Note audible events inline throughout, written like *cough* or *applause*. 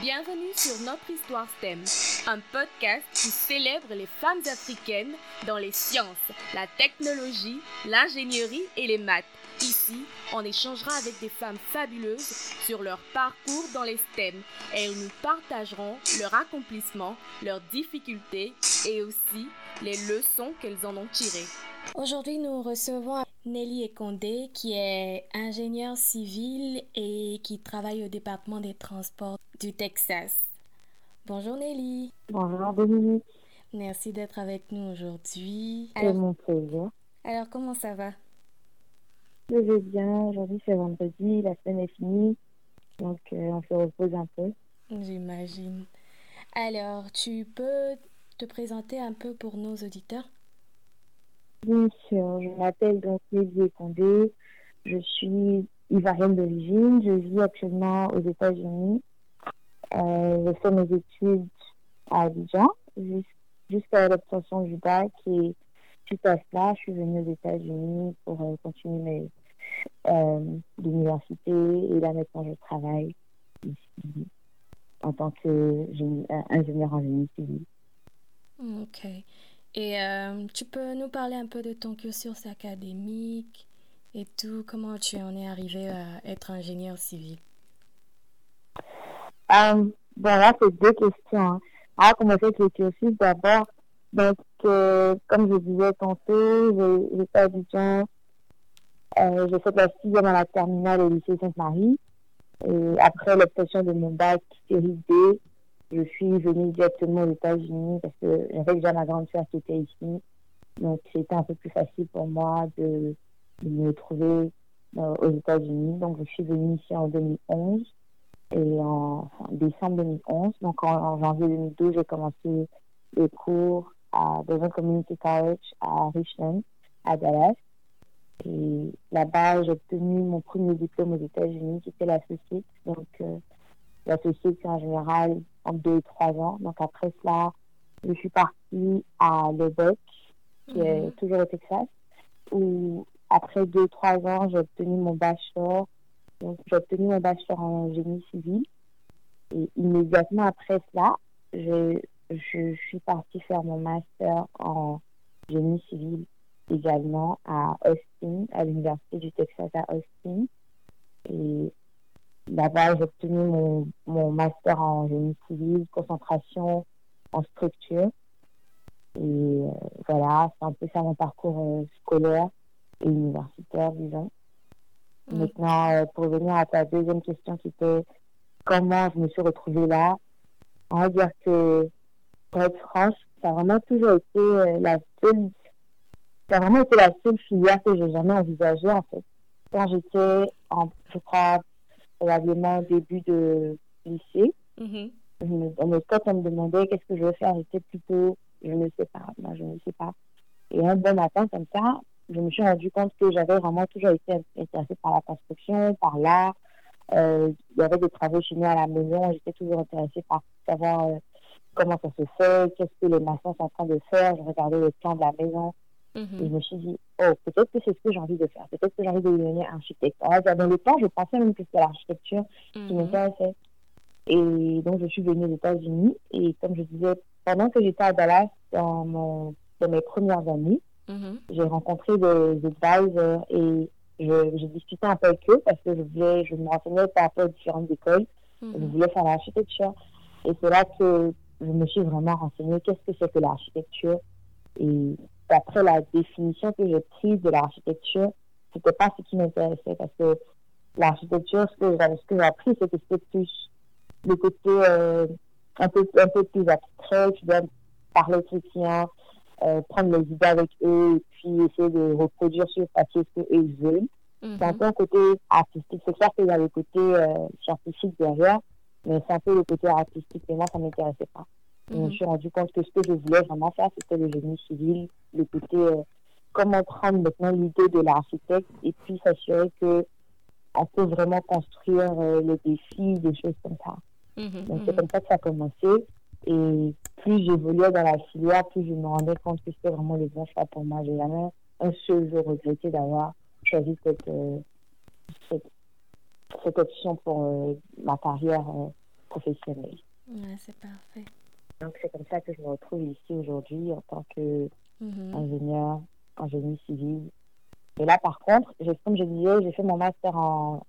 Bienvenue sur Notre Histoire STEM, un podcast qui célèbre les femmes africaines dans les sciences, la technologie, l'ingénierie et les maths. Ici, on échangera avec des femmes fabuleuses sur leur parcours dans les STEM et nous partagerons leur accomplissement, leurs difficultés et aussi les leçons qu'elles en ont tirées. Aujourd'hui, nous recevons Nelly Ekondé, qui est ingénieure civile et qui travaille au département des transports du Texas. Bonjour Nelly. Bonjour Dominique. Merci d'être avec nous aujourd'hui. C'est mon plaisir. Alors, comment ça va? Je vais bien. Aujourd'hui, c'est vendredi. La semaine est finie. Donc, euh, on se repose un peu. J'imagine. Alors, tu peux te présenter un peu pour nos auditeurs? Bien sûr, je m'appelle donc Nelly Condé. Je suis ivoirienne d'origine. Je vis actuellement aux États-Unis. Euh, j'ai fait mes études à Abidjan jusqu'à l'obtention du bac et suite à cela, je suis venue aux États-Unis pour euh, continuer mes euh, l'université et là maintenant je travaille ici en tant qu'ingénieur en génie civil. Ok. Et euh, tu peux nous parler un peu de ton cursus académique et tout, comment tu en es arrivé à être ingénieur civil? Euh, Bon, là, c'est deux questions. Hein. Ah, comment fait le cursus d'abord Donc, euh, comme je disais tantôt, fait Abidjan, euh, j'ai fait la sixième à la terminale au lycée Sainte-Marie. Et après l'obtention de mon bac série D, je suis venue directement aux États-Unis parce que j'avais déjà ma grande soeur qui était ici. Donc, c'était un peu plus facile pour moi de, me trouver euh, aux États-Unis. Donc, je suis venue ici en 2011 et en, décembre 2011. Donc, en, janvier 2012, j'ai commencé les cours à Devon Community College à Richmond, à Dallas. Et là-bas, j'ai obtenu mon premier diplôme aux États-Unis, qui était l'associé. Donc, euh, l'associé, c'est en général entre deux et trois ans. Donc après cela, je suis partie à Lubbock, qui est mhm. toujours au Texas, où après deux, trois ans, j'ai obtenu mon bachelor. Donc j'ai obtenu mon bachelor en génie civil. Et immédiatement après cela, je, je suis partie faire mon master en génie civil également à Austin, à l'Université du Texas à Austin. Et Là-bas, j'ai obtenu mon, mon, master en génie civil, concentration en structure. Et euh, voilà, c'est un peu ça mon parcours euh, scolaire et universitaire, disons. Mm. Maintenant, euh, pour revenir à ta deuxième question qui était comment je me suis retrouvée là, on va dire que, pour être franche, ça a vraiment toujours été la seule, ça a vraiment été la seule filière que j'ai jamais envisagée, en fait. Quand j'étais en, je crois, probablement début de lycée. Mm-hmm. quand on me demandait qu'est-ce que je veux faire, j'étais plutôt, je ne sais pas, moi je ne sais pas. Et un bon matin, comme ça, je me suis rendu compte que j'avais vraiment toujours été intéressée par la construction, par l'art. Euh, il y avait des travaux chez nous à la maison, j'étais toujours intéressée par savoir euh, comment ça se fait, qu'est-ce que les maçons sont en train de faire. Je regardais le plan de la maison, Mhm. Et je me suis dit, oh, peut-être que c'est ce que j'ai envie de faire. Peut-être que j'ai envie de devenir architecte. Alors, dans le temps, je pensais même que c'était l'architecture qui mhm. m'intéressait. Et donc, je suis venue aux États-Unis. Et comme je disais, pendant que j'étais à Dallas, dans, mon, dans mes premières années, mhm. j'ai rencontré des advisors et j'ai discuté un peu avec eux parce que je voulais, je me renseignais par rapport aux différentes écoles. Je voulais faire l'architecture. Et c'est là que je me suis vraiment renseignée qu'est-ce que c'est que l'architecture? Et d'après la définition que j'ai prise de l'architecture, c'était pas ce qui m'intéressait parce que l'architecture, ce que j'ai appris, c'est que c'était plus le côté euh, un, peu, un peu plus abstrait, tu dois parler aux clients, euh, prendre les idées avec eux et puis essayer de reproduire sur papier ce qu'eux veulent. C'est un mhm. peu un côté artistique. C'est clair qu'il y a le côté euh, scientifique derrière, mais c'est un peu le côté artistique et moi, ça ne m'intéressait pas. Je me mhm. suis rendu compte que ce que je voulais vraiment faire, c'était le génie civil, le côté euh, comment prendre maintenant l'idée de l'architecte et puis s'assurer que on peut vraiment construire euh, les défis, des choses comme ça. Mhm, Donc c'est mhm. comme ça que ça a commencé. Et plus j'évoluais dans la filière, plus je me rendais compte que c'était vraiment le bon choix pour moi. J'ai jamais un seul jour regretté d'avoir choisi cette, euh, cette, cette, option pour ma carrière professionnel. Ouais, c'est parfait. Donc c'est comme ça que je me retrouve ici aujourd'hui en tant qu'ingénieur mm-hmm. en génie civil. Et là, par contre, comme je disais, j'ai fait mon master en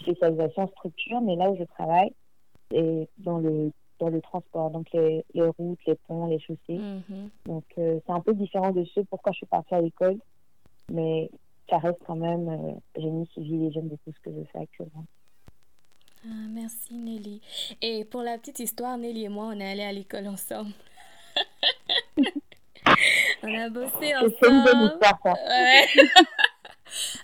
spécialisation structure, mais là où je travaille, c'est dans le dans le transport, donc les, les routes, les ponts, les chaussées. Mm-hmm. Donc euh, c'est un peu différent de ce pourquoi je suis partie à l'école, mais ça reste quand même euh, génie civil et j'aime beaucoup ce que je fais actuellement. Ah, merci Nelly. Et pour la petite histoire, Nelly et moi, on est allés à l'école ensemble. *laughs* *laughs* on a bossé ensemble. C'est une bonne histoire, ça. Ouais.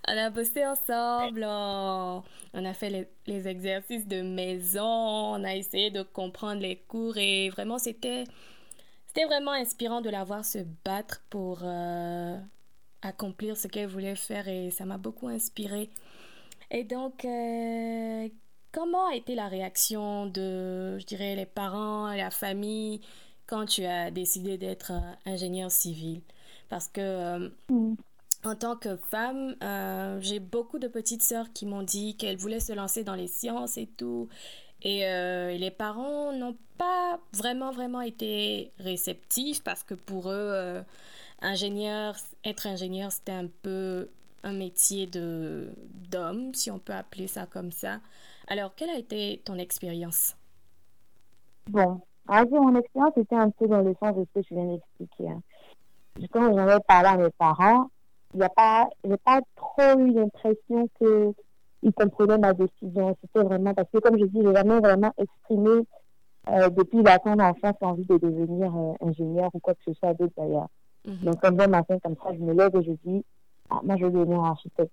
on a bossé ensemble, on, a fait les, les, exercices de maison, on a essayé de comprendre les cours et vraiment c'était c'était vraiment inspirant de la voir se battre pour euh, accomplir ce qu'elle voulait faire et ça m'a beaucoup inspiré. Et donc, euh, comment a été la réaction de, je dirais, les parents la famille quand tu as décidé d'être euh, ingénieur civil? Parce que mm en tant que femme, euh, j'ai beaucoup de petites sœurs qui m'ont dit qu'elles voulaient se lancer dans les sciences et tout. Et, euh, les parents n'ont pas vraiment, vraiment été réceptifs parce que pour eux, euh, ingénieur, être ingénieur, c'était un peu un métier de d'homme, si on peut appeler ça comme ça. Alors, quelle a été ton expérience? Bon, mon expérience était un peu dans le sens de ce que je viens d'expliquer. Hein. Quand j'en ai parlé à mes parents, il a pas, j'ai pas trop eu l'impression que il comprenait ma décision. C'était vraiment parce que, comme je dis, j'ai jamais vraiment exprimé euh, depuis la fin d'enfance l'envie de devenir euh, ingénieur ou quoi que ce soit d'autre d'ailleurs. Mm-hmm. Donc, comme un matin, comme ça, je me lève et je dis, ah, moi, je veux devenir architecte.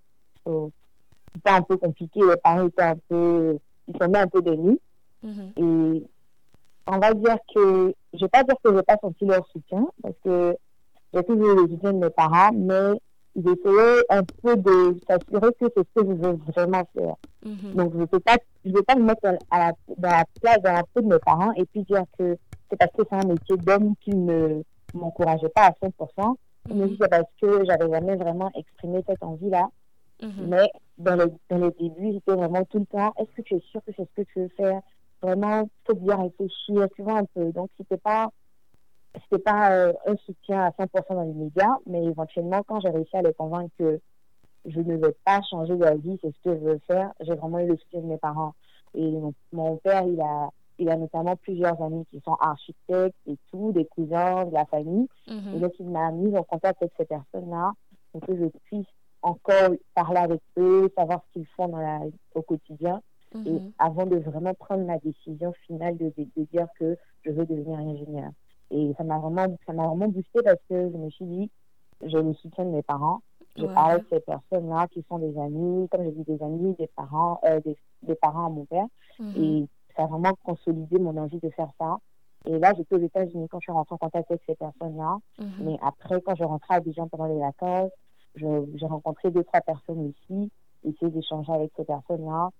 C'était un peu compliqué. Les parents étaient un peu, ils sont un peu de nuit. Mm-hmm. Et on va dire que, je vais pas dire que je n'ai pas senti leur soutien parce que j'ai toujours le soutien de mes parents, mais d'essayer un peu de s'assurer que c'est ce que je veux vraiment faire. Mhm. Donc, je ne peux pas, je veux pas me mettre à la, dans la place, dans la peau de mes parents et puis dire que c'est parce que c'est un métier d'homme qui ne m'encourageait pas à 100%, mais mhm. c'est parce que j'avais jamais vraiment exprimé cette envie-là. Mhm. Mais dans le, dans le début, j'étais vraiment tout le temps, est-ce que tu es sûr que c'est ce que tu veux faire? Vraiment, faut bien réfléchir, tu vois, un peu. Donc, c'était pas, c'était pas euh, un soutien à 100% dans les médias, mais éventuellement, quand j'ai réussi à les convaincre que je ne veux pas changer d'avis, c'est ce que je veux faire, j'ai vraiment eu le soutien de mes parents. Et mon, père, il a, il a notamment plusieurs amis qui sont architectes et tout, des cousins, de la famille. Mm-hmm. Et donc, il m'a mis en contact avec ces personnes-là pour que je puisse encore parler avec eux, savoir ce qu'ils font dans la, au quotidien. Et mm-hmm. avant de vraiment prendre ma décision finale de, de, de dire que je veux devenir ingénieur. Et ça m'a vraiment, ça m'a vraiment boosté parce que je me suis dit, j'ai le soutien de mes parents. J'ai parlé de ces personnes-là qui sont des amis, comme j'ai dit, des amis, des parents, euh, des, parents à mon père. Mhm. Et ça a vraiment consolidé mon envie de faire ça. Et là, j'étais aux États-Unis quand je suis rentrée en contact avec ces personnes-là. Mhm. Mais après, quand je rentrais à Dijon pendant les vacances, j'ai rencontré deux, trois personnes ici, essayé d'échanger avec ces personnes-là,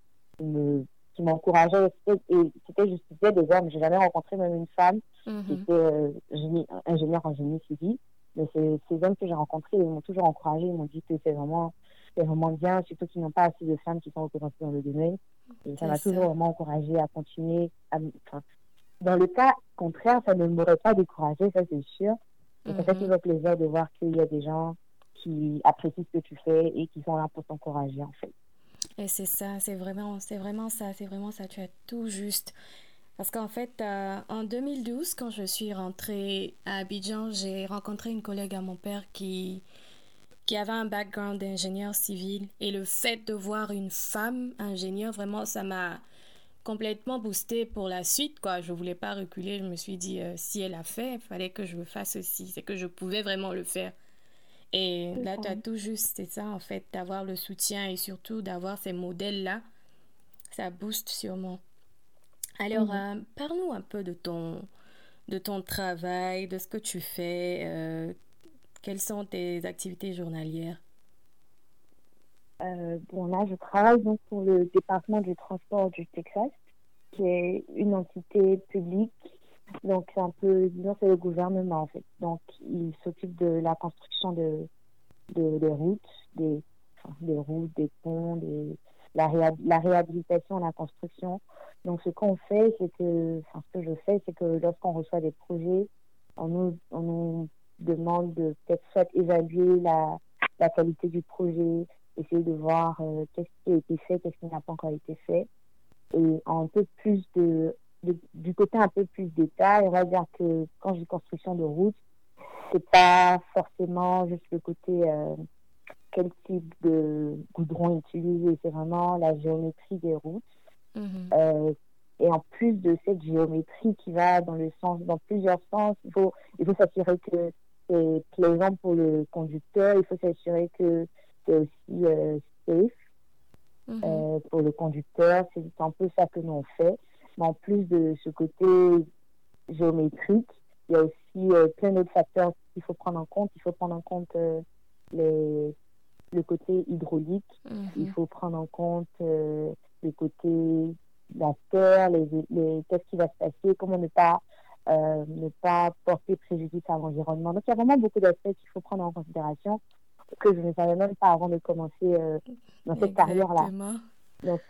me qui m'encourageait Et c'était juste des hommes. J'ai jamais rencontré même une femme qui mhm. était euh, ingénieure en génie civil. Mais ces, ces hommes que j'ai rencontrés, ils m'ont toujours encouragé. Ils m'ont dit que c'est vraiment, vraiment bien, surtout qu'ils n'ont pas assez de femmes qui sont représentées dans le domaine. Et ça m'a toujours vraiment encouragé à continuer. À, dans le cas contraire, ça ne m'aurait pas découragé, ça c'est sûr. Et ça fait mhm. toujours plaisir de voir qu'il y a des gens qui apprécient ce que tu fais et qui sont là pour t'encourager en fait. Et c'est ça, c'est vraiment, c'est vraiment ça, c'est vraiment ça, tu as tout juste. Parce qu'en fait, euh, en 2012, quand je suis rentrée à Abidjan, j'ai rencontré une collègue à mon père qui, qui avait un background d'ingénieur civil. Et le fait de voir une femme ingénieure, vraiment, ça m'a complètement boosté pour la suite. Quoi. Je ne voulais pas reculer. Je me suis dit, euh, si elle a fait, il fallait que je le fasse aussi. C'est que je pouvais vraiment le faire. Et là, tu as tout juste, c'est ça en fait, d'avoir le soutien et surtout d'avoir ces modèles-là, ça booste sûrement. Alors, mhm. euh, parle-nous un peu de ton, de ton travail, de ce que tu fais, euh, quelles sont tes activités journalières? Euh, Bon, là, je travaille donc pour le département du transport du Texas, qui est une entité publique donc, c'est un peu, disons, c'est le gouvernement, en fait. Donc, il s'occupe de la construction de, de, des routes, des, des routes, des ponts, des, la, la réhabilitation, la construction Donc, ce qu'on fait, c'est que, enfin, ce que je fais, c'est que lorsqu'on reçoit des projets, on nous, on nous demande de peut-être soit évaluer la, la qualité du projet, essayer de voir euh, qu'est-ce qui a été fait, qu'est-ce qui n'a pas encore été fait. Et un peu plus de, du côté un peu plus détail, on va dire que quand je dis construction de route, c'est pas forcément juste le côté euh, quel type de goudron utiliser, c'est vraiment la géométrie des routes. Mhm. Euh, et en plus de cette géométrie qui va dans le sens, dans plusieurs sens, il faut, il faut s'assurer que c'est plaisant pour le conducteur, il faut s'assurer que c'est aussi euh, safe mhm. pour le conducteur. C'est un peu ça que nous on fait. Mais en plus de ce côté géométrique, il y a aussi plein d'autres facteurs qu'il faut prendre en compte. Il faut prendre en compte les le côté hydraulique. Mhm. Il faut prendre en compte euh, le côté la terre, les, les, qu'est-ce qui va se passer, comment ne pas, euh, ne pas porter préjudice à l'environnement. Donc, il y a vraiment beaucoup d'aspects qu'il faut prendre en considération que je ne savais même pas avant de commencer euh, dans cette carrière-là. Donc,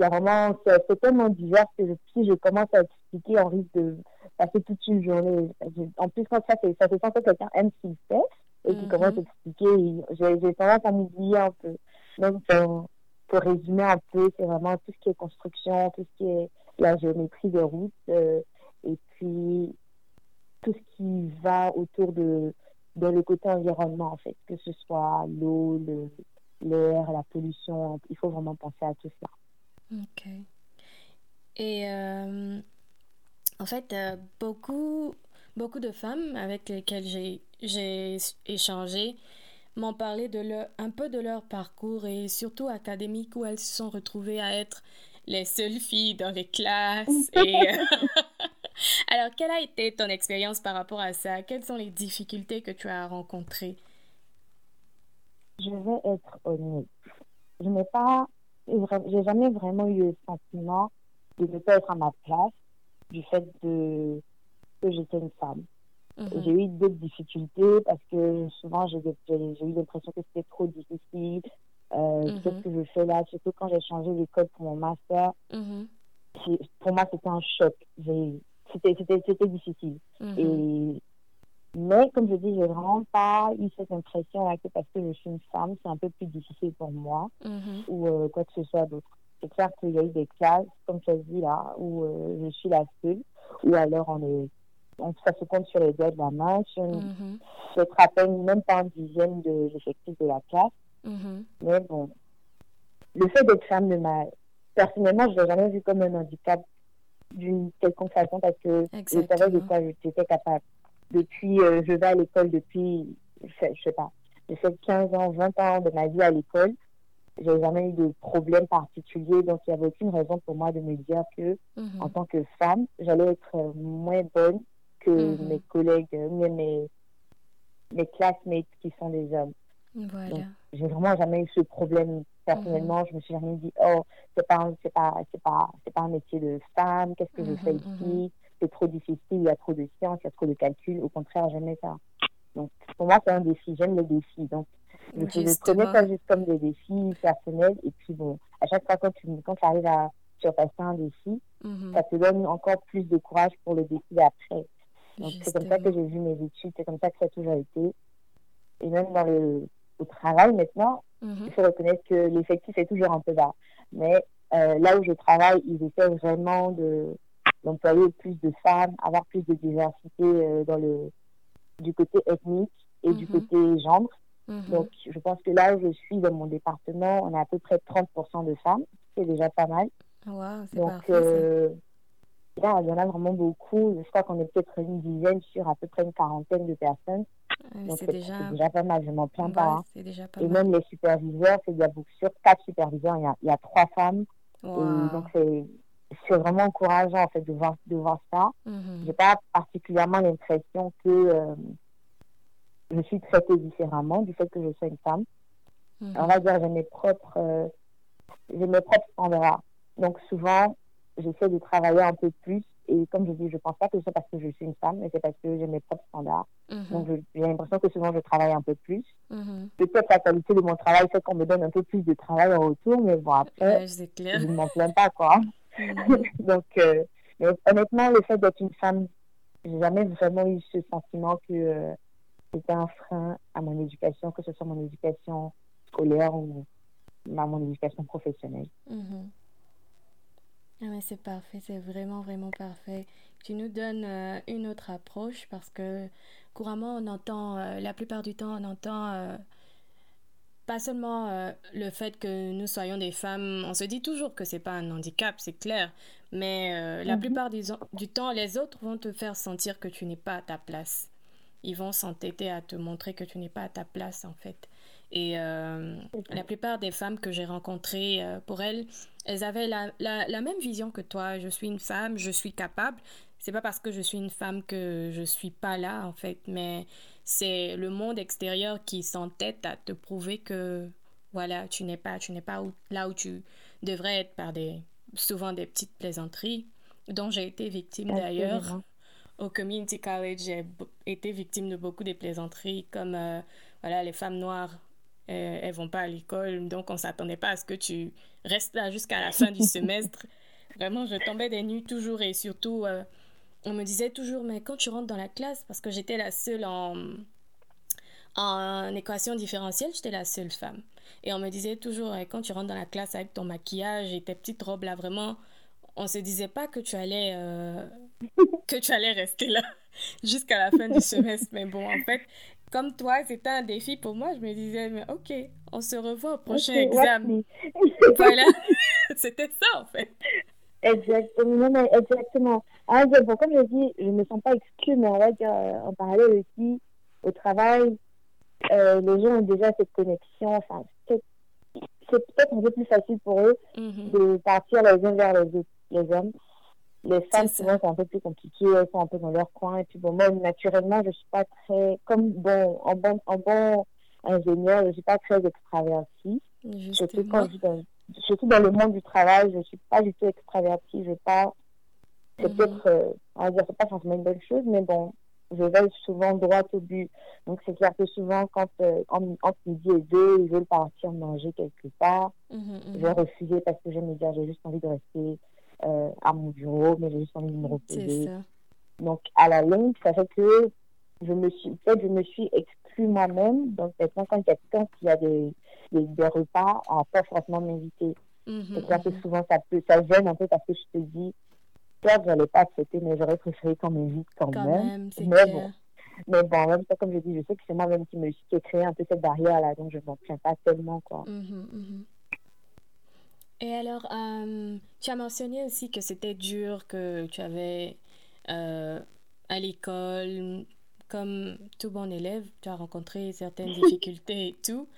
a vraiment, c'est tellement divers que si je commence à expliquer, on risque de passer toute une journée. En plus, quand ça, ça fait sens que quelqu'un aime ce qu'il fait et qui commence à mhm. expliquer, j'ai tendance à m'oublier un peu. Donc, pour, pour, résumer un peu, c'est vraiment tout ce qui est construction, tout ce qui est la géométrie des routes, euh, et puis tout ce qui va autour de, de le côté environnement, en fait, que ce soit l'eau, l'air, la pollution, il faut vraiment penser à tout ça. Ok. Et euh, en fait, euh, beaucoup, beaucoup de femmes avec lesquelles j'ai j'ai échangé m'ont parlé de leur, un peu de leur parcours et surtout académique où elles se sont retrouvées à être les seules filles dans les classes. *laughs* Et... *laughs* Alors, quelle a été ton expérience par rapport à ça? Quelles sont les difficultés que tu as rencontrées? Je vais être honnête. Je n'ai pas, j'ai jamais vraiment eu le sentiment de ne pas être à ma place du fait de que j'étais une femme. Mhm. J'ai eu d'autres difficultés parce que souvent j'ai eu l'impression que c'était trop difficile. Euh, mhm. Qu'est-ce que je fais là? Surtout quand j'ai changé d'école pour mon master. Mhm. Pour moi, c'était un choc. C'était difficile. Et, mais comme je dis, j'ai vraiment pas eu cette impression là que parce que je suis une femme, c'est un peu plus difficile pour moi ou euh, quoi que ce soit d'autre. C'est clair qu'il y a eu des classes, comme tu as dit là, où euh, je suis la seule, ou alors on est donc, ça se compte sur les doigts de la main. Je mm -hmm. même pas un dixième de l'effectif de la classe. Mhm. Mais bon, le fait d'être femme de ma... Personnellement, je ne l'ai jamais vu comme un handicap d'une quelconque façon parce que je savais de quoi j'étais capable. Depuis, euh, je vais à l'école depuis, je ne sais pas, fait 15 ans, 20 ans de ma vie à l'école. J'ai jamais eu de problème particulier, donc il n'y avait aucune raison pour moi de me dire que, mhm. en tant que femme, j'allais être moins bonne que mhm. mes collègues, mes, mes classmates qui sont des hommes. Voilà. J'ai vraiment jamais eu ce problème personnellement. Mhm. Je me suis jamais dit, oh, c'est pas, c'est pas, c'est pas, c'est pas un métier de femme. Qu'est-ce que je fais mhm, ici C'est trop difficile. Il y a trop de sciences, il y a trop de calculs. Au contraire, jamais ça. Donc, pour moi, c'est un défi. J'aime les défis. Donc, je, je prenais ça juste comme des défis personnels. Et puis, bon, à chaque fois quand tu, quand arrives à surpasser un défi, ça te donne encore plus de courage pour le défi d'après. Donc, c'est comme ça que j'ai vu mes études, c'est comme ça que ça a toujours été. Et même dans le au travail maintenant, mhm. il faut reconnaître que l'effectif est toujours un peu bas. Mais euh, là où je travaille, ils essaient vraiment de d'employer plus de femmes, avoir plus de diversité euh, dans le du côté ethnique et du mhm. côté genre. Mhm. Donc, je pense que là où je suis dans mon département, on a à peu près 30% de femmes. C'est déjà pas mal. Wow, Donc, parfait, euh, il y en a vraiment beaucoup. Je crois qu'on est peut-être une dizaine sur à peu près une quarantaine de personnes. c'est déjà... déjà... pas mal, je m'en plains pas. Hein. Et même les superviseurs, il y a sur quatre superviseurs, il y a, il y a trois femmes. Et donc c'est c'est vraiment encourageant en fait de voir de voir ça. Mm-hmm. J'ai pas particulièrement l'impression que euh, je suis traitée différemment du fait que je sois une femme. Mm-hmm. On va dire j'ai mes propres euh, j'ai mes propres standards. Donc souvent j'essaie de travailler un peu plus. Et comme je dis, je pense pas que c'est parce que je suis une femme, mais c'est parce que j'ai mes propres standards. Mhm. Donc, j'ai l'impression que souvent, je travaille un peu plus. Mhm. Peut-être la qualité de mon travail fait qu'on me donne un peu plus de travail en retour, mais bon, après, je ne m'en plains pas, quoi. *laughs* *laughs* Donc, euh, honnêtement, le fait d'être une femme, j'ai jamais vraiment eu ce sentiment que euh, c'était un frein à mon éducation, que ce soit mon éducation scolaire ou à mon éducation professionnelle. Mm-hmm. Ah mais c'est parfait, c'est vraiment, vraiment parfait. Tu nous donnes euh, une autre approche parce que couramment, on entend, la plupart du temps, on entend pas seulement euh, le fait que nous soyons des femmes, on se dit toujours que c'est pas un handicap, c'est clair, mais euh, la mhm. plupart du, du, temps, les autres vont te faire sentir que tu n'es pas à ta place. Ils vont s'entêter à te montrer que tu n'es pas à ta place, en fait. Et euh, la plupart des femmes que j'ai rencontrées, pour elles, elles avaient la, la, la, même vision que toi. Je suis une femme, je suis capable. C'est pas parce que je suis une femme que je suis pas là, en fait, mais c'est le monde extérieur qui s'entête à te prouver que voilà, tu n'es pas, tu n'es pas là où tu devrais être par des souvent des petites plaisanteries dont j'ai été victime d'ailleurs. Au community college, j'ai été victime de beaucoup de plaisanteries comme euh, voilà, les femmes noires euh, elles vont pas à l'école, donc on s'attendait pas à ce que tu restes là jusqu'à la fin du *laughs* semestre. Vraiment, je tombais des nuits toujours et surtout euh, on me disait toujours, mais quand tu rentres dans la classe, parce que j'étais la seule en, en équation différentielle, j'étais la seule femme. Et on me disait toujours, quand tu rentres dans la classe avec ton maquillage et tes petites robes là, vraiment, on se disait pas que tu allais, euh, *laughs* que tu allais rester là *laughs* jusqu'à la fin du *laughs* semestre. Mais bon, en fait, comme toi, c'était un défi pour moi. Je me disais, mais ok, on se revoit au prochain examen. voilà, c'était ça en fait. Exactement, exactement. Ah, bon, comme je dis, je ne me sens pas exclue, mais on va dire, euh, en parallèle aussi, au travail, euh, les gens ont déjà cette connexion. Enfin, c'est peut-être un peu plus facile pour eux mm-hmm. de partir les uns vers les autres, les hommes. Les femmes, souvent, c'est un peu plus compliqué, elles sont un peu dans leur coin. Et puis, bon, moi, naturellement, je ne suis pas très, comme bon, en bon, en bon ingénieur, je ne suis pas très extravertie. Surtout quand je dans, surtout dans le monde du travail, je ne suis pas du tout extravertie. Je pas c'est mhm. peut-être, euh, on va dire, c'est pas forcément une bonne chose, mais bon, je vais souvent droit au but. Donc, c'est clair que souvent, quand euh, entre midi et deux, ils veulent partir manger quelque part, mhm, mhm. je vais refuser parce que je me dire, j'ai juste envie de rester euh, à mon bureau, mais j'ai juste envie de me reposer. Donc, à la longue, ça fait que je me suis, peut-être, je me suis exclue moi-même. Donc, maintenant, quand quelqu'un qui a des, des, des repas, va pas forcément m'inviter. c'est clair que souvent, ça peut, ça gêne un peu parce que je te dis, Soit je n'allais pas accepter, mais j'aurais préféré qu'on m'invite quand, quand, même. mais bon. Mais bon, même ça, comme je dis, je sais que c'est moi-même qui me suis créé un peu cette barrière-là, donc je m'en tiens pas tellement, quoi. Mhm, mhm. Et alors, euh, tu as mentionné aussi que c'était dur, que tu avais euh, à l'école, comme tout bon élève, tu as rencontré certaines *laughs* difficultés et tout.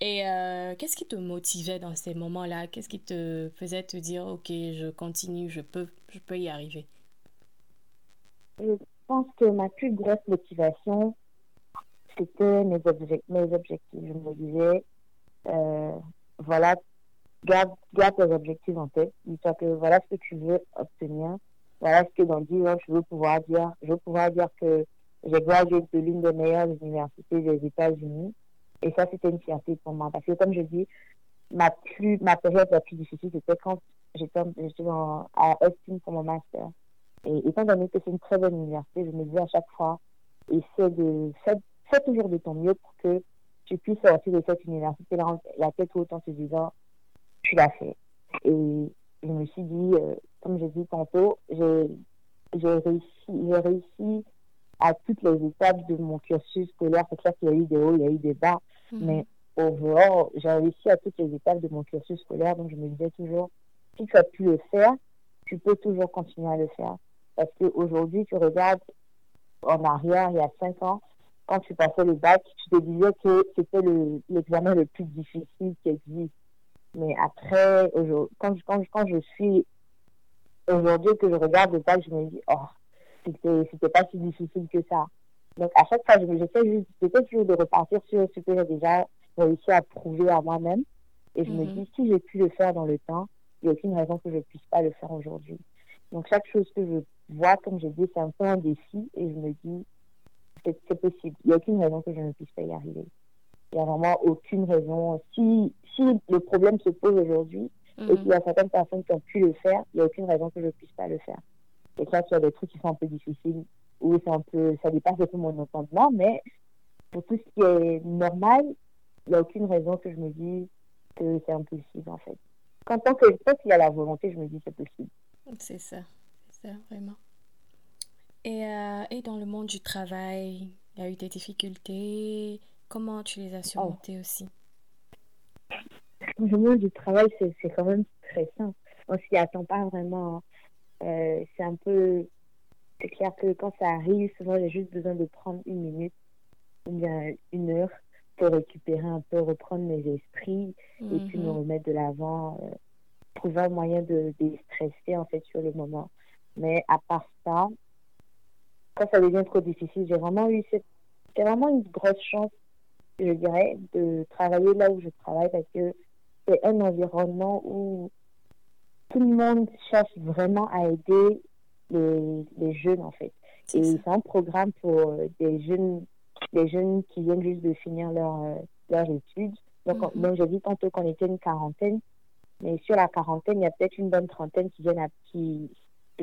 Et euh, qu'est-ce qui te motivait dans ces moments-là? Qu'est-ce qui te faisait te dire, ok, je continue, je peux, je peux y arriver? Je pense que ma plus grosse motivation, c'était mes, objectifs. Je me disais, euh, voilà, garde, tes objectifs en tête. Dis-toi que voilà ce que tu veux obtenir. Voilà ce que dans 10 ans, je veux pouvoir dire. Je veux pouvoir dire que j'ai gradué de l'une des meilleures universités des États-Unis et ça, c'était une fierté pour moi. Parce que, comme je dis, ma, plus, ma période la plus difficile, c'était quand j'étais à Austin pour mon master. Et étant donné que c'est une très bonne université, je me dis à chaque fois, essaie de, fais, toujours de ton mieux pour que tu puisses sortir de cette université-là, la tête haute en te disant, tu l'as fait. Et je me suis dit, euh, comme j'ai dit tantôt, j'ai réussi, j'ai réussi à toutes les étapes de mon cursus scolaire. C'est clair qu'il y a eu des hauts, il y a eu des bas. Mhm. Mais overall, j'ai réussi à toutes les étapes de mon cursus scolaire. Donc, je me disais toujours, si tu as pu le faire, tu peux toujours continuer à le faire. Parce qu'aujourd'hui, tu regardes en arrière, il y a cinq ans, quand tu passais le bac, tu te disais que c'était l'examen le, plus difficile qui existe. Mais après, quand, quand, quand je suis aujourd'hui, que je regarde le bac, je me dis, oh, c'était pas si difficile que ça. Donc, à chaque fois, j'essaie toujours de repartir sur ce que j'ai déjà réussi à prouver à moi-même. Et je me mhm. dis, si j'ai pu le faire dans le temps, il n'y a aucune raison que je ne puisse pas le faire aujourd'hui. Donc, chaque chose que je vois, comme je dis, c'est un peu un défi. Et je me dis, c'est possible. Il n'y a aucune raison que je ne puisse pas y arriver. Il n'y a vraiment aucune raison. Si, si le problème se pose aujourd'hui, Et puis, il y a certaines personnes qui ont pu le faire, il n'y a aucune raison que je ne puisse pas le faire. C'est clair qu'il y a des trucs qui sont un peu difficiles, c'est un peu, ça dépasse un peu mon entendement, mais pour tout ce qui est normal, il n'y a aucune raison que je me dise que c'est impossible, en fait. Quand tant que, tant qu'il y a la volonté, je me dis c'est possible. C'est ça, c'est ça, vraiment. Et, euh, et dans le monde du travail, il y a eu des difficultés. Comment tu les as surmontées aussi? Dans le monde du travail, c'est quand même très simple. On s'y attend pas vraiment. Euh, c'est un peu. C'est clair que quand ça arrive, souvent j'ai juste besoin de prendre une minute ou bien une heure pour récupérer un peu, reprendre mes esprits et puis me mhm. remettre de l'avant, euh, trouver un moyen de déstresser en fait sur le moment. Mais à part ça, quand ça devient trop difficile, j'ai vraiment eu cette, c'est vraiment une grosse chance, je dirais, de travailler là où je travaille parce que c'est un environnement où tout le monde cherche vraiment à aider les, les jeunes en fait. Et c'est un programme pour euh, des jeunes, des jeunes qui viennent juste de finir leur, euh, leurs études. Donc, mm -hmm. j'ai dit tantôt qu'on était une quarantaine, mais sur la quarantaine, il y a peut-être une bonne trentaine qui viennent à, qui,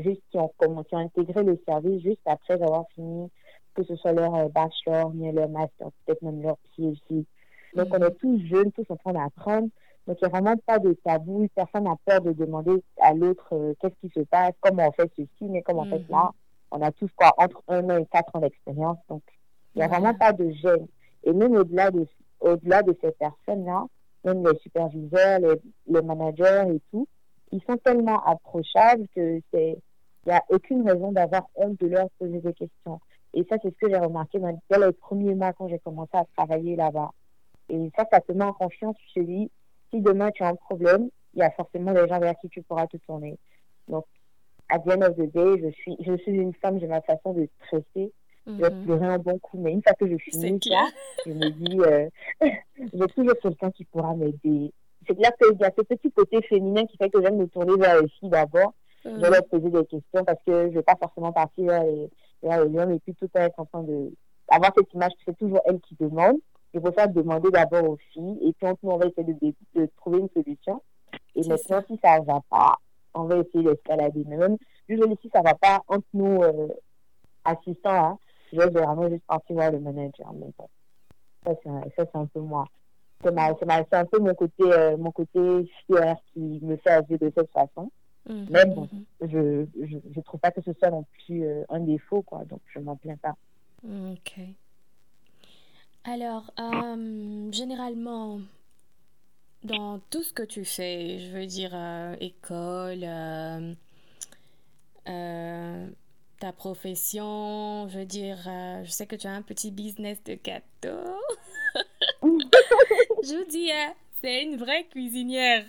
juste qui ont, qui ont intégré le service juste après avoir fini, que ce soit leur euh, bachelor, leur master, peut-être même leur PhD. Donc, on est tous jeunes, tous en train d'apprendre. Donc, il n'y a vraiment pas de tabou. Personne n'a peur de demander à l'autre euh, qu'est-ce qui se passe, comment on fait ceci, mais comment on fait là. On a tous quoi, entre un an et quatre ans d'expérience. Donc, il n'y a vraiment pas de gêne. Et même au-delà de, au-delà de ces personnes-là, même les superviseurs, les, les managers et tout, ils sont tellement approchables que c'est, il n'y a aucune raison d'avoir honte de leur poser des questions. Et ça, c'est ce que j'ai remarqué dans, les premiers mois quand j'ai commencé à travailler là-bas. Et ça, ça te met en confiance. Je te dis, si demain tu as un problème, il y a forcément des gens vers qui tu pourras te tourner. Donc, à the end of the day, je suis, je suis une femme, j'ai ma façon de stresser. Je vais mhm. pleurer un bon coup, mais une fois que je finis ça, je me dis, euh, *laughs* j'ai toujours quelqu'un qui pourra m'aider c'est clair qu'il y a ce petit côté féminin qui fait que j'aime me tourner vers les filles d'abord. Je vais leur poser des questions parce que je ne vais pas forcément partir vers les, vers les hommes et puis tout être en train de avoir cette image que c'est toujours elle qui demande. Je préfère demander d'abord aux filles et puis nous, on va essayer de, de, trouver une solution. Et maintenant, si ça ne va pas, on va essayer d'escalader. Mais même, juste si ça ne va pas entre nous euh, assistants, hein, je vais vraiment juste partir voir le manager. Mais bon, ça, c'est un peu moi c'est un peu mon côté, euh, mon côté fier qui me fait agir de cette façon. Mhm, Mais bon, mhm. je, je, trouve pas que ce soit non plus euh, un défaut, quoi. Donc, je m'en plains pas. Ok. Alors, euh, généralement, dans tout ce que tu fais, je veux dire école, ta profession, je veux dire, je sais que tu as un petit business de gâteaux. *laughs* Je vous dis, c'est une vraie cuisinière.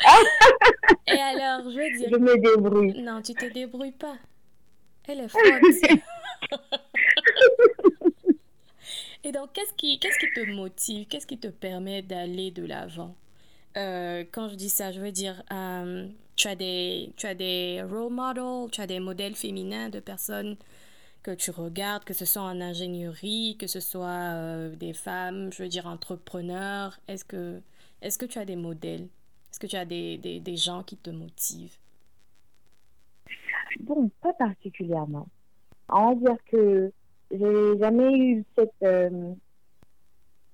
*laughs* Et alors, je veux dire. Je me débrouille. Non, tu te débrouilles pas. Elle est forte. *laughs* Et donc, qu'est-ce qui, te motive? Qu'est-ce qui te permet d'aller de l'avant? Euh, Quand je dis ça, je veux dire, euh, tu, as des, tu as des role models, tu as des modèles féminins de personnes que tu regardes, que ce soit en ingénierie, que ce soit euh, des femmes, je veux dire entrepreneurs. Est-ce que, est que tu as des modèles? Est-ce que tu as des, des, des, gens qui te motivent? Bon, pas particulièrement. On va dire que j'ai jamais eu cette, euh,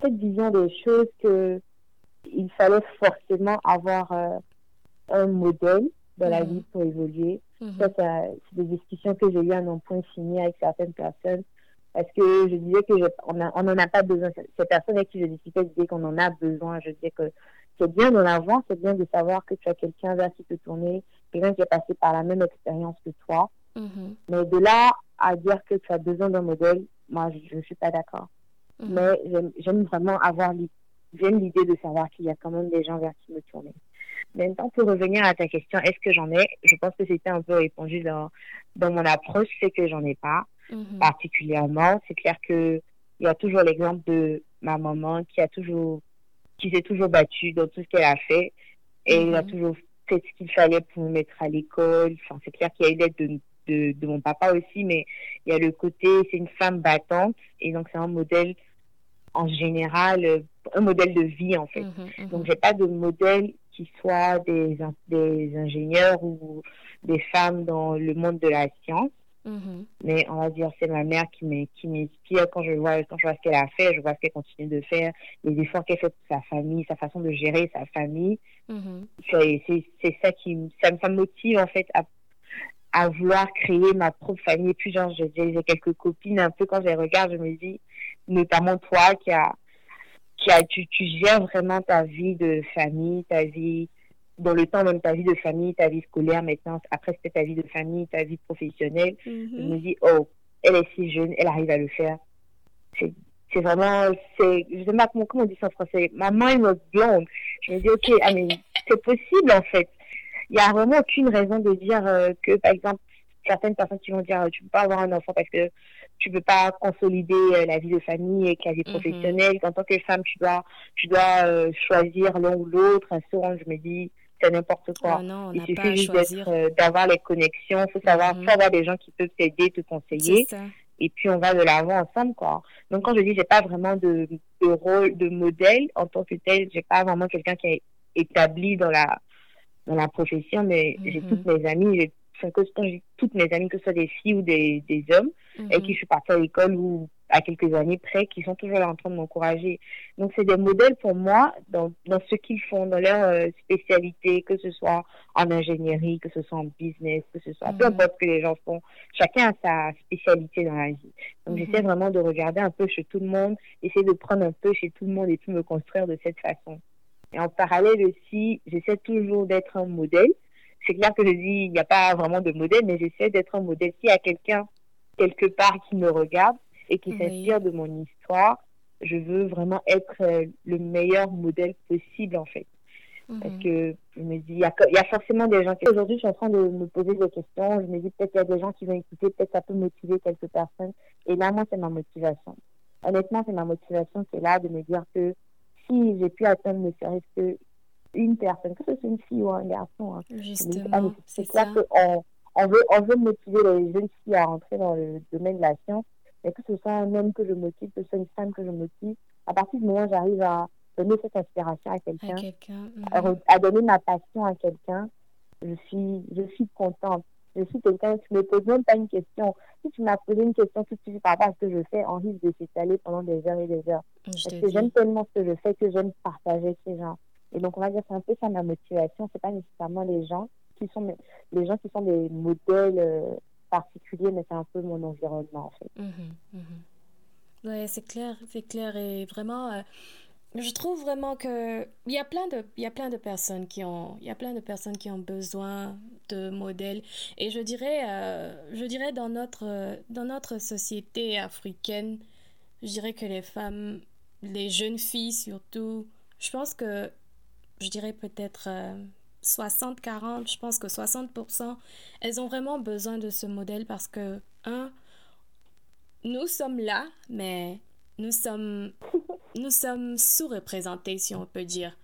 cette vision des choses que il fallait forcément avoir euh, un modèle dans la mhm. vie pour évoluer. Mhm. Ça, c'est des discussions que j'ai eues à mon point signé avec certaines personnes. Parce que je disais que on n'en a pas besoin. Ces personnes avec qui je discutais disaient qu'on en a besoin. Je disais que c'est bien de l'avoir, c'est bien de savoir que tu as quelqu'un vers qui te tourner, quelqu'un qui est passé par la même expérience que toi. Mhm. Mais de là à dire que tu as besoin d'un modèle, moi, je ne suis pas d'accord. Mais j'aime vraiment avoir l'idée de savoir qu'il y a quand même des gens vers qui me tourner. Maintenant, pour revenir à ta question, est-ce que j'en ai? Je pense que c'était un peu répondu dans, dans mon approche, c'est que j'en ai pas mhm. particulièrement. C'est clair que il y a toujours l'exemple de ma maman qui a toujours qui s'est toujours battue dans tout ce qu'elle a fait et elle a toujours fait ce qu'il fallait pour me mettre à l'école. Enfin, c'est clair qu'il y a eu l'aide de, de, de, mon papa aussi, mais il y a le côté, c'est une femme battante et donc c'est un modèle en général, un modèle de vie en fait. Donc, mhm, je Donc j'ai pas de modèle qui soient des, des ingénieurs ou des femmes dans le monde de la science. Mm-hmm. Mais on va dire, c'est ma mère qui m'inspire quand je vois, quand je vois ce qu'elle a fait, je vois ce qu'elle continue de faire, les efforts qu'elle fait pour sa famille, sa façon de gérer sa famille. Mm-hmm. C'est ça qui ça, ça me motive en fait à, à vouloir créer ma propre famille. Et puis, genre, j'ai quelques copines, un peu quand je les regarde, je me dis, notamment toi qui a, qui a, tu, tu gères vraiment ta vie de famille, ta vie dans le temps même ta vie de famille, ta vie scolaire maintenant, après c'était ta vie de famille, ta vie professionnelle. Mm-hmm. Je me dis, oh, elle est si jeune, elle arrive à le faire. C'est vraiment, c'est, je sais pas comment, on dit ça en français, ma mind was blown. Je me dis, ok, ah, mais c'est possible en fait. Il n'y a vraiment aucune raison de dire euh, que, par exemple, certaines personnes qui vont dire, tu ne peux pas avoir un enfant parce que tu ne peux pas consolider euh, la vie de famille et la vie mm-hmm. professionnelle. En tant que femme, tu dois, tu dois euh, choisir l'un ou l'autre. Un souvent, je me dis, c'est n'importe quoi. Ah il suffit juste d'avoir les connexions, il faut savoir, mm avoir des gens qui peuvent t'aider, te conseiller. Et puis on va de l'avant ensemble, quoi. Donc quand je dis j'ai pas vraiment de, de, rôle, de modèle en tant que tel, j'ai pas vraiment quelqu'un qui est établi dans la dans la profession, mais j'ai mm-hmm. toutes mes amies, que j'ai toutes mes amies, que ce soit des filles ou des, des hommes, avec qui je suis partie à l'école ou à quelques années près, qui sont toujours là en train de m'encourager. Donc, c'est des modèles pour moi dans, dans ce qu'ils font, dans leur euh, spécialité, que ce soit en ingénierie, que ce soit en business, que ce soit, peu mhm. importe ce que les gens font. Chacun a sa spécialité dans la vie. Donc, mhm. j'essaie vraiment de regarder un peu chez tout le monde, essayer de prendre un peu chez tout le monde et puis me construire de cette façon. Et en parallèle aussi, j'essaie toujours d'être un modèle. C'est clair que je dis, il n'y a pas vraiment de modèle, mais j'essaie d'être un modèle. S'il y a quelqu'un quelque part qui me regarde, et qui s'inspire de mon histoire, je veux vraiment être euh, le meilleur modèle possible en fait. Parce mhm. que je me dis, il y, a, forcément des gens qui... Aujourd'hui, je suis en train de me poser des questions. Je me dis, peut-être qu'il y a des gens qui vont écouter, peut-être ça peut motiver quelques personnes. Et là, moi, c'est ma motivation. Honnêtement, c'est ma motivation qui est là de me dire que si j'ai pu atteindre ne serait-ce qu'une personne, que ce soit une fille ou un garçon, hein, Justement, c'est clair qu'on on veut, on veut motiver les jeunes filles à rentrer dans le domaine de la science et que ce soit un homme que je motive, que ce soit une femme que je motive, à partir du moment où j'arrive à donner cette inspiration à quelqu'un, mhm. à, donner ma passion à quelqu'un, je suis, je suis contente. Je suis quelqu'un qui ne me pose même pas une question. Si tu m'as posé une question tout de suite par rapport à ce que je fais, en risque de s'étaler pendant des heures et des heures. Parce que j'aime tellement ce que je fais que j'aime partager avec ces gens. Et donc, on va dire c'est un peu ça ma motivation. C'est pas nécessairement les gens qui sont les gens qui sont des modèles euh, particulier, mais c'est un peu mon environnement, en fait. Mhm, mhm. Ouais, c'est clair, c'est clair. Et vraiment, euh, je trouve vraiment que il y a plein de, il y a plein de personnes qui ont, il y a plein de personnes qui ont besoin de modèles. Et je dirais, euh, je dirais dans notre, dans notre société africaine, je dirais que les femmes, les jeunes filles surtout, je pense que, je dirais peut-être euh, 60-40, je pense que 60%, elles ont vraiment besoin de ce modèle parce que, un, nous sommes là, mais nous sommes, nous sommes sous-représentés, si on peut dire.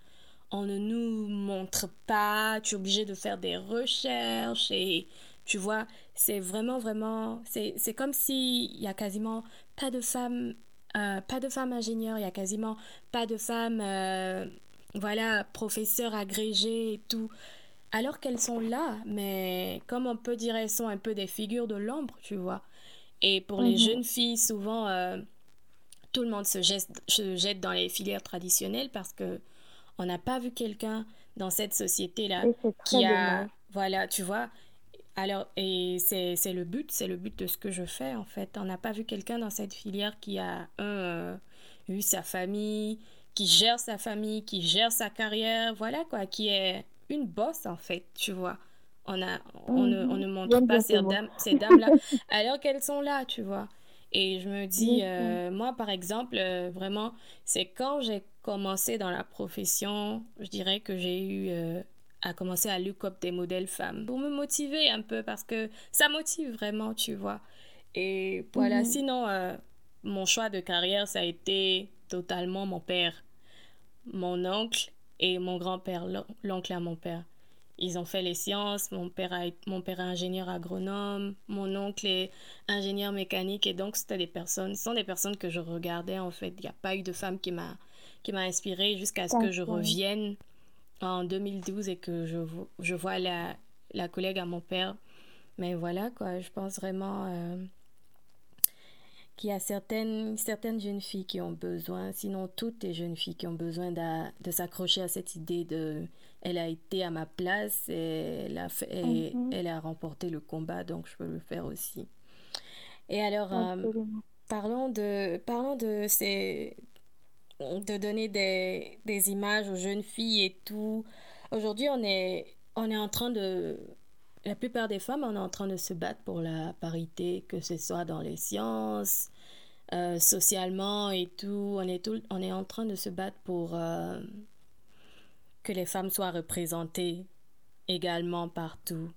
On ne nous montre pas, tu es obligé de faire des recherches et tu vois, c'est vraiment, vraiment, c'est comme s'il y a quasiment pas de femmes, euh, pas de femmes ingénieurs, il y a quasiment pas de femmes... Euh, voilà, professeurs agrégés et tout. Alors qu'elles sont là, mais comme on peut dire, elles sont un peu des figures de l'ombre, tu vois. Et pour les mhm. jeunes filles, souvent, euh, tout le monde se jette, se jette dans les filières traditionnelles parce que on n'a pas vu quelqu'un dans cette société-là qui a... Voilà, tu vois. Alors, et c'est le but, c'est le but de ce que je fais, en fait. On n'a pas vu quelqu'un dans cette filière qui a, un, euh, eu sa famille, qui gère sa famille, qui gère sa carrière, voilà quoi, qui est une bosse en fait, tu vois. On, a, on, ne, on ne montre pas ces dames, ces dames-là *laughs* alors qu'elles sont là, tu vois. Et je me dis, euh, moi par exemple, euh, vraiment, c'est quand j'ai commencé dans la profession, je dirais que j'ai eu euh, à commencer à look up des modèles femmes pour me motiver un peu parce que ça motive vraiment, tu vois. Et voilà, mhm. sinon, mon choix de carrière, ça a été totalement mon père mon oncle et mon grand-père, l'oncle à mon père. Ils ont fait les sciences, mon père, a, mon père est ingénieur agronome, mon oncle est ingénieur mécanique et donc c'était des personnes, ce sont des personnes que je regardais en fait. Il n'y a pas eu de femme qui m'a qui m'a inspirée jusqu'à ce que je revienne en 2012 et que je, je vois la, la collègue à mon père. Mais voilà, quoi, je pense vraiment euh, qu'il y a certaines, certaines jeunes filles qui ont besoin, sinon toutes les jeunes filles qui ont besoin de, s'accrocher à cette idée de elle a été à ma place et elle a, fait, mhm. elle a remporté le combat, donc je peux le faire aussi. Et alors, euh, parlons de, parlons de ces, de donner des, des images aux jeunes filles et tout. Aujourd'hui, on est, on est en train de... La plupart des femmes, on est en train de se battre pour la parité, que ce soit dans les sciences, euh, socialement et tout. On est, tout, on est en train de se battre pour euh, que les femmes soient représentées également partout.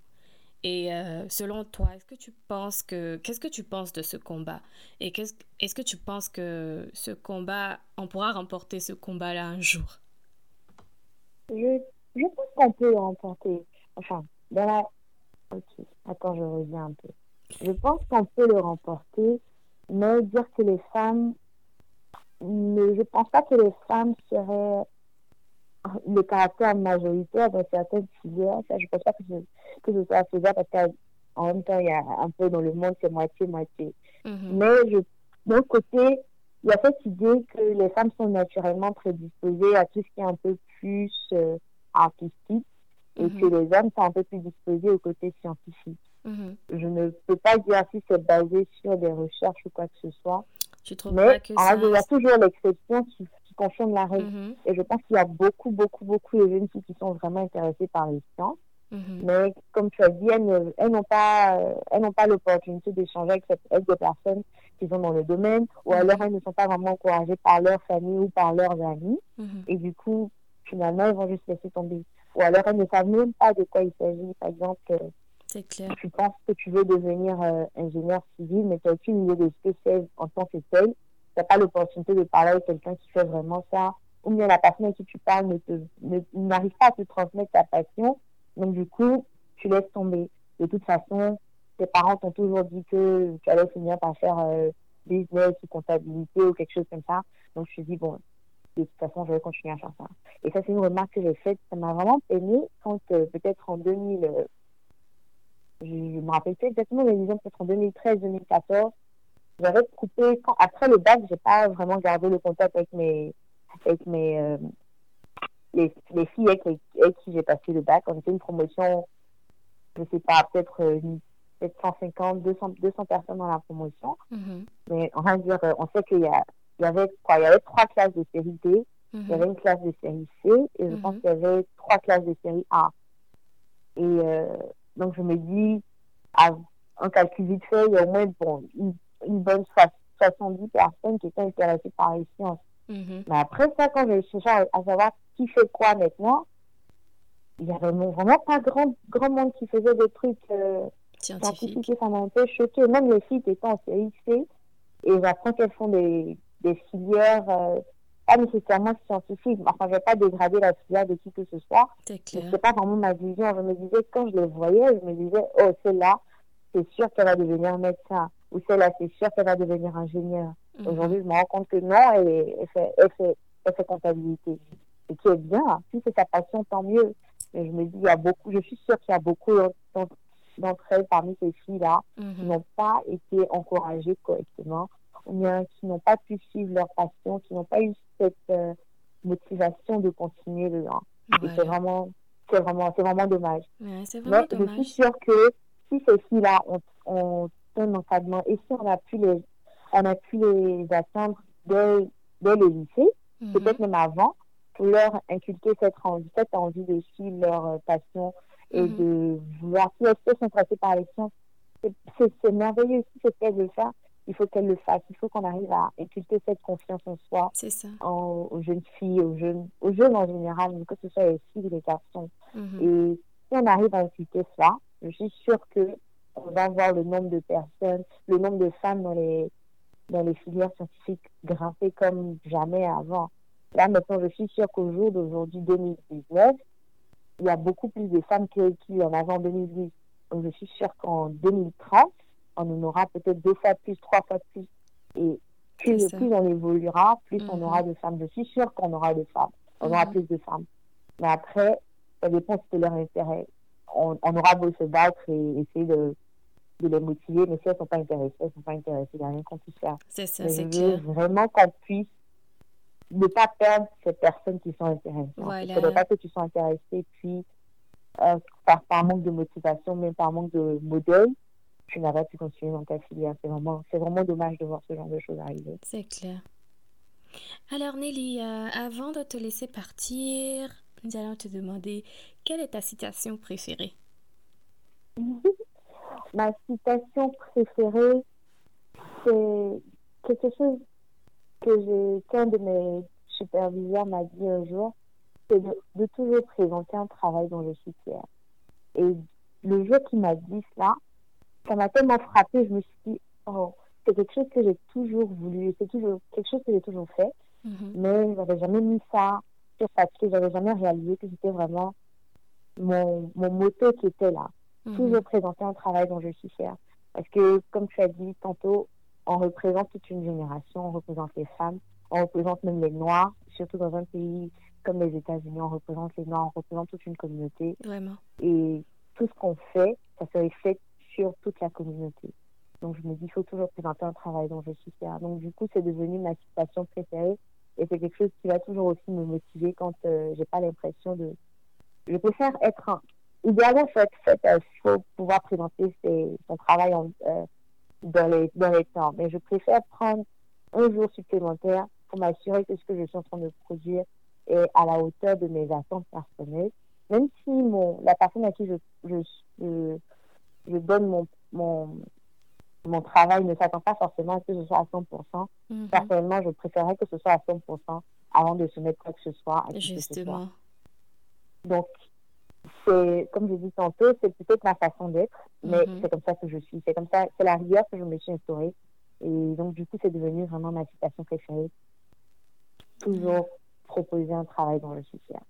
Et euh, selon toi, est-ce que tu penses que qu'est-ce que tu penses de ce combat? Et qu'est-ce est-ce que tu penses que ce combat, on pourra remporter ce combat-là un jour? Je, je pense qu'on peut remporter. Enfin, dans. Ok, attends, je reviens un peu. Je pense qu'on peut le remporter, mais dire que les femmes, mais je pense pas que les femmes seraient le caractère majoritaire dans certaines filières. Ça, je pense pas que je que ce soit faisable parce qu'en même temps, il y a un peu dans le monde, c'est moitié-moitié. Mhm. Mais je, d'un côté, il y a cette idée que les femmes sont naturellement prédisposées à tout ce qui est un peu plus euh, artistique et que mhm. les hommes sont un peu plus disposés au côté scientifique. Mhm. Je ne peux pas dire si c'est basé sur des recherches ou quoi que ce soit. mais il y a toujours l'exception qui, confirme la règle. Et je pense qu'il y a beaucoup, beaucoup, beaucoup de jeunes filles qui sont vraiment intéressées par les sciences. Mhm. Mais comme tu as dit, elles, n'ont pas, euh, elles n'ont pas l'opportunité d'échanger avec, avec, des personnes qui sont dans le domaine, ou alors mhm. elles ne sont pas vraiment encouragées par leur famille ou par leurs amis. Mhm. Et du coup, finalement, elles vont juste laisser tomber. Ou alors elles ne savent même pas de quoi il s'agit. Par exemple, clair. tu penses que tu veux devenir euh, ingénieur civil, mais tu n'as aucune idée de ce que c'est en tant que tel. Tu n'as pas l'opportunité de parler avec quelqu'un qui fait vraiment ça. Ou bien la personne avec qui tu parles ne n'arrive pas à te transmettre ta passion donc, du coup, tu laisses tomber. De toute façon, tes parents t'ont toujours dit que tu allais finir par faire euh, business ou comptabilité ou quelque chose comme ça. Donc, je me suis dit, bon, de toute façon, je vais continuer à faire ça. Et ça, c'est une remarque que j'ai faite. Ça m'a vraiment peiné quand, euh, peut-être en 2000, euh, je, ne me rappelle plus exactement, mais disons peut-être en 2013-2014, j'avais coupé, quand, après le bac, j'ai pas vraiment gardé le contact avec mes, avec mes, les, les filles avec, qui j'ai passé le bac. On était une promotion, je sais pas, peut-être euh, peut 150, 200, 200 personnes dans la promotion. Mm-hmm. Mais on va dire, euh, on sait qu'il y, a, il y avait quoi Il y avait trois classes de série D, il y avait une classe de série C, et je pense mm-hmm. qu'il y avait trois classes de série A. Et euh, donc, je me dis, à un calcul vite fait, il y a au moins bon, une, une bonne 70 personnes qui étaient intéressées par les sciences. Mm-hmm. Mais après ça, quand j'ai cherché à, savoir qui fait quoi maintenant, il y avait vraiment pas grand, grand monde qui faisait des trucs euh, scientifiques. Ça m'a un peu choqué. Même les filles qui étaient en CIC, et j'apprends qu'elles font des, des filières, euh, pas nécessairement scientifiques. Enfin, je vais pas dégrader la filière de qui que ce soit. C'est pas vraiment ma vision. Je me disais, quand je les voyais, je me disais, oh, celle-là, c'est sûr qu'elle va devenir médecin. Ou celle-là, c'est sûr qu'elle va devenir ingénieur. Mhm. Aujourd'hui, je me rends compte que non, elle, fait, elle, fait, elle fait comptabilité. Et qui est bien. Si c'est sa passion, tant mieux. Mais je me dis, il y a beaucoup, je suis sûre qu'il y a beaucoup d'entre elles parmi ces filles-là mhm. qui n'ont pas été encouragées correctement, ou bien qui n'ont pas pu suivre leur passion, qui n'ont pas eu cette euh, motivation de continuer dedans. Et c'est vraiment, c'est vraiment, c'est vraiment dommage. Mais je suis sûre que si ces filles-là ont, ont un encadrement et si on a pu les on a pu les atteindre dès, dès le lycée, mhm. peut-être même avant, pour leur inculquer cette envie, cette envie de suivre leur euh, passion et mhm. de vouloir, si elles sont intéressées par les sciences, c'est merveilleux. Si c'est qu'elles veulent faire, il faut qu'elles le fassent. Il faut qu'on arrive à inculquer cette confiance en soi ça. aux jeunes filles, aux jeunes, aux jeunes en général, que ce soit les filles ou les garçons. Mhm. Et si on arrive à inculquer ça, je suis sûre que on va voir le nombre de personnes, le nombre de femmes dans les dans les filières scientifiques grimper comme jamais avant. Là, maintenant, je suis sûre qu'au jour d'aujourd'hui, 2019, il y a beaucoup plus de femmes qu'il y en avait en 2010. Donc, je suis sûre qu'en 2030, on en aura peut-être deux fois plus, trois fois plus. Et plus, plus on évoluera, plus on mhm. aura de femmes. Je suis sûre qu'on aura de femmes. On aura mhm. plus de femmes. Mais après, ça dépend de leur intérêt. On, on, aura beau se battre et essayer de, de les motiver, mais si elles ne sont pas intéressées, elles ne sont pas intéressées, il n'y a rien qu'on puisse faire. C'est ça, c'est clair. vraiment qu'on puisse ne pas perdre ces personnes qui sont intéressées. Il ne faudrait pas que tu sois intéressé, puis euh, par, par manque de motivation, même par manque de modèle, tu n'arrêtes pas pu continuer dans ta filière. C'est vraiment, c'est vraiment dommage de voir ce genre de choses arriver. C'est clair. Alors Nelly, euh, avant de te laisser partir, nous allons te demander quelle est ta citation préférée? *laughs* Ma citation préférée, c'est quelque chose que j'ai, qu'un de mes superviseurs m'a dit un jour, c'est de, toujours présenter un travail dont je suis fière. Et le jour qu'il m'a dit cela, ça m'a tellement frappé, je me suis dit, oh, c'est quelque chose que j'ai toujours voulu, c'est toujours quelque chose que j'ai toujours fait, mm-hmm. mais je n'avais jamais mis ça sur papier, j'avais jamais réalisé que c'était vraiment mon, mon moto qui était là. Toujours présenter un travail dont je suis fière. Parce que, comme tu as dit tantôt, on représente toute une génération, on représente les femmes, on représente même les Noirs, surtout dans un pays comme les États-Unis, on représente les Noirs, on représente toute une communauté. Vraiment. Et tout ce qu'on fait, ça se fait sur toute la communauté. Donc je me dis, il faut toujours présenter un travail dont je suis fière. Donc du coup, c'est devenu ma citation préférée et c'est quelque chose qui va toujours aussi me motiver quand euh, j'ai pas l'impression de. Je préfère être un... idéalement il faut pouvoir présenter son travail en, euh, dans les dans les temps, mais je préfère prendre un jour supplémentaire pour m'assurer que ce que je suis en train de produire est à la hauteur de mes attentes personnelles, même si mon la personne à qui je, je je donne mon, mon, mon travail ne s'attend pas forcément à ce que ce soit à 100%. Mhm. Personnellement, je préférerais que ce soit à 100% avant de se mettre quoi que ce soit. Justement. Donc, c'est, comme je dis tantôt, c'est peut-être ma façon d'être, mais mhm. c'est comme ça que je suis. C'est comme ça, c'est la rigueur que je me suis instaurée. Et donc, du coup, c'est devenu vraiment ma citation préférée. Toujours proposer un travail dont je suis fière.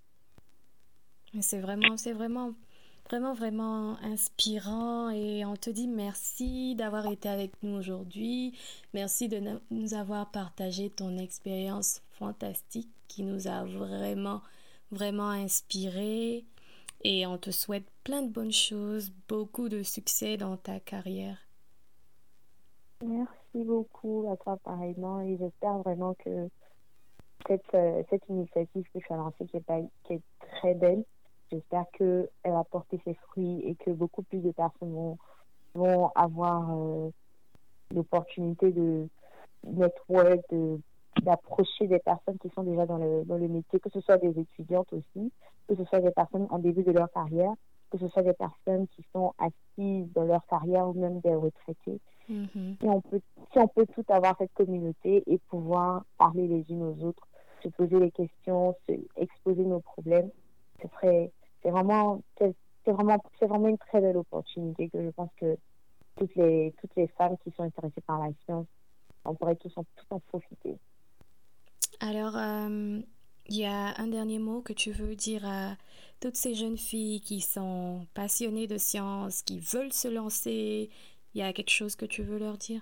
C'est vraiment, c'est vraiment vraiment, vraiment inspirant et on te dit merci d'avoir été avec nous aujourd'hui. Merci de nous avoir partagé ton expérience fantastique qui nous a vraiment, vraiment inspiré et on te souhaite plein de bonnes choses, beaucoup de succès dans ta carrière. Merci beaucoup à toi pareillement et j'espère vraiment que cette, euh, cette initiative que tu as lancée qui est, qui est très belle J'espère qu'elle va porter ses fruits et que beaucoup plus de personnes vont, avoir euh, l'opportunité de network, d'approcher des personnes qui sont déjà dans le, dans le métier, que ce soit des étudiantes aussi, que ce soit des personnes en début de leur carrière, que ce soit des personnes qui sont assises dans leur carrière ou même des retraités. Mm-hmm. Si, on peut, si on peut tout avoir cette communauté et pouvoir parler les unes aux autres, se poser les questions, se, exposer nos problèmes, ce serait, c'est vraiment, c'est vraiment, c'est vraiment une très belle opportunité que je pense que toutes les, toutes les femmes qui sont intéressées par la science, on pourrait tous en, en profiter. Alors, euh, il y a un dernier mot que tu veux dire à toutes ces jeunes filles qui sont passionnées de science, qui veulent se lancer? Il y a quelque chose que tu veux leur dire?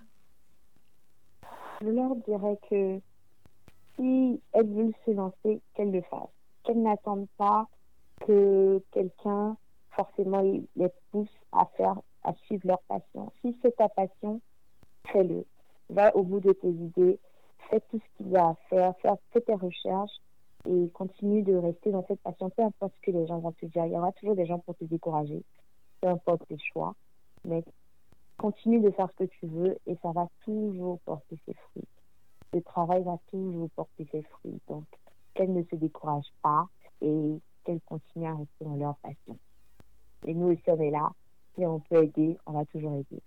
Je leur dirais que si elles veulent se lancer, qu'elles le fassent. Qu'elles n'attendent pas que quelqu'un forcément les pousse à faire, à suivre leur passion. Si c'est ta passion, fais-le. Va au bout de tes idées, fais tout ce qu'il y a à faire, fais tes recherches et continue de rester dans cette passion, peu importe ce que les gens vont te dire. Il y aura toujours des gens pour te décourager, peu importe tes choix, mais continue de faire ce que tu veux et ça va toujours porter ses fruits. Le travail va toujours porter ses fruits. Donc, qu'elle ne se décourage pas et qu'elles continuent à rester dans leur passion. Et nous aussi, on est là. Si on peut aider, on va toujours aider.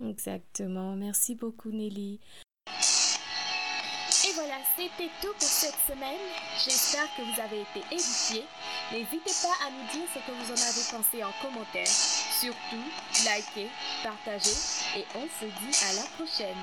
Exactement. Merci beaucoup, Nelly. Voilà, c'était tout pour cette semaine. J'espère que vous avez été édifiés. N'hésitez pas à nous dire ce que vous en avez pensé en commentaire. Surtout, likez, partagez et on se dit à la prochaine.